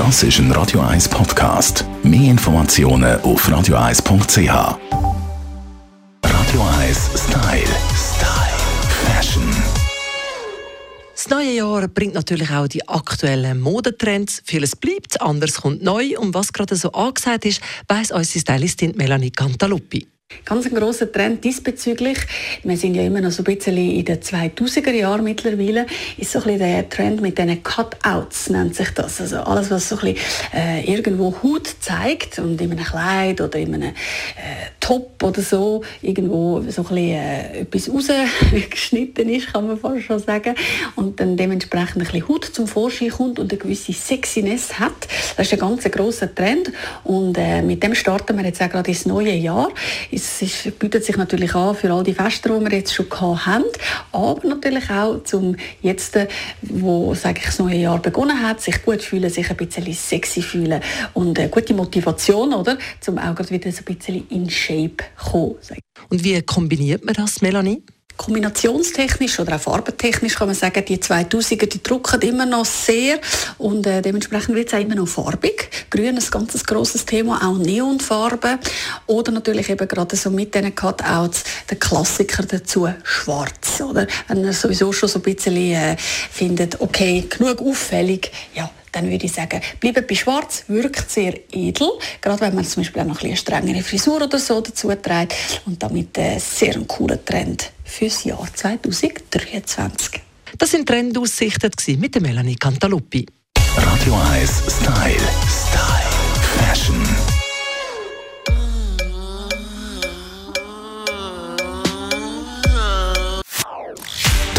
Das ist ein Radio 1 Podcast. Mehr Informationen auf radio1.ch. Radio 1 Style. Style. Fashion. Das neue Jahr bringt natürlich auch die aktuellen Modetrends. Vieles bleibt, anderes kommt neu. Und was gerade so angesagt ist, weiss unsere Stylistin Melanie Cantaluppi. Ganz ein grosser Trend diesbezüglich. Wir sind ja immer noch so ein bisschen in den 2000er Jahren mittlerweile. Ist so ein bisschen der Trend mit diesen Cutouts, nennt sich das. Also alles, was so ein bisschen, äh, irgendwo Haut zeigt und in einem Kleid oder in einem äh, Top oder so irgendwo so ein äh, etwas rausgeschnitten ist, kann man fast schon sagen. Und dann dementsprechend ein bisschen Haut zum Vorschein kommt und eine gewisse Sexiness hat. Das ist ein ganz grosser Trend. Und äh, mit dem starten wir jetzt auch gerade ins neue Jahr es ist, bietet sich natürlich an für all die Feste, die wir jetzt schon haben, aber natürlich auch zum jetzt, wo sage ich, das neue Jahr begonnen hat, sich gut fühlen, sich ein bisschen sexy fühlen und eine gute Motivation, oder, zum auch wieder so ein bisschen in Shape kommen. Und wie kombiniert man das, Melanie? kombinationstechnisch oder auch farbentechnisch kann man sagen, die 2000er, die drucken immer noch sehr und äh, dementsprechend wird es auch immer noch farbig. Grün ist ein ganz grosses Thema, auch Neonfarben oder natürlich eben gerade so mit diesen Cutouts der Klassiker dazu, schwarz, oder? Wenn man sowieso schon so ein bisschen äh, findet, okay, genug auffällig, ja, dann würde ich sagen, bleibt bei Schwarz, wirkt sehr edel, gerade wenn man zum Beispiel auch noch eine strengere Frisur oder so dazu trägt und damit äh, sehr ein cooler Trend fürs Jahr 2023. Das sind Trendaussichten mit der Melanie Cantaluppi. Radio 1 Style. Style.